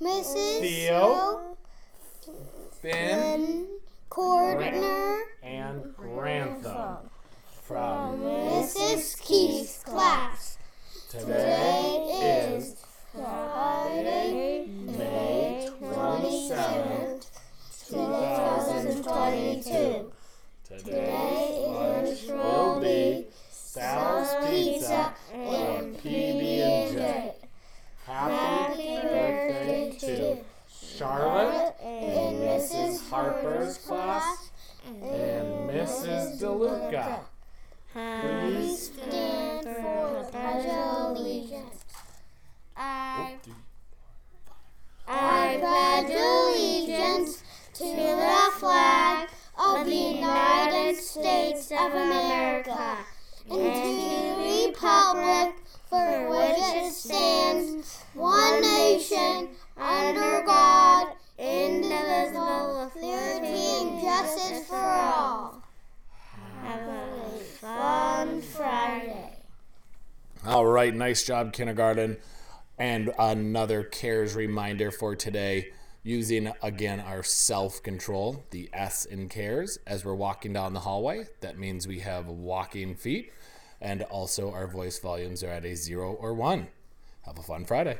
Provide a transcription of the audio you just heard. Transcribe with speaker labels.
Speaker 1: Mrs.
Speaker 2: Theo, Fin, Cordner, and Grantham from
Speaker 1: Mrs. Keefe's class.
Speaker 2: Today is
Speaker 1: Friday,
Speaker 2: May 27th,
Speaker 1: 2022.
Speaker 2: Charlotte in Mrs. Harper's class and Mrs. DeLuca. Please
Speaker 1: Stand for the Pledge of Allegiance. I, I pledge allegiance to the flag of the United States of America and to the republic for which it stands,
Speaker 2: All right, nice job, kindergarten. And another CARES reminder for today using again our self control, the S in CARES, as we're walking down the hallway. That means we have walking feet, and also our voice volumes are at a zero or one. Have a fun Friday.